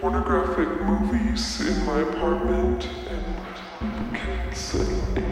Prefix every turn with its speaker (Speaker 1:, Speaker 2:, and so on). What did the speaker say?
Speaker 1: pornographic movies in my apartment and kids and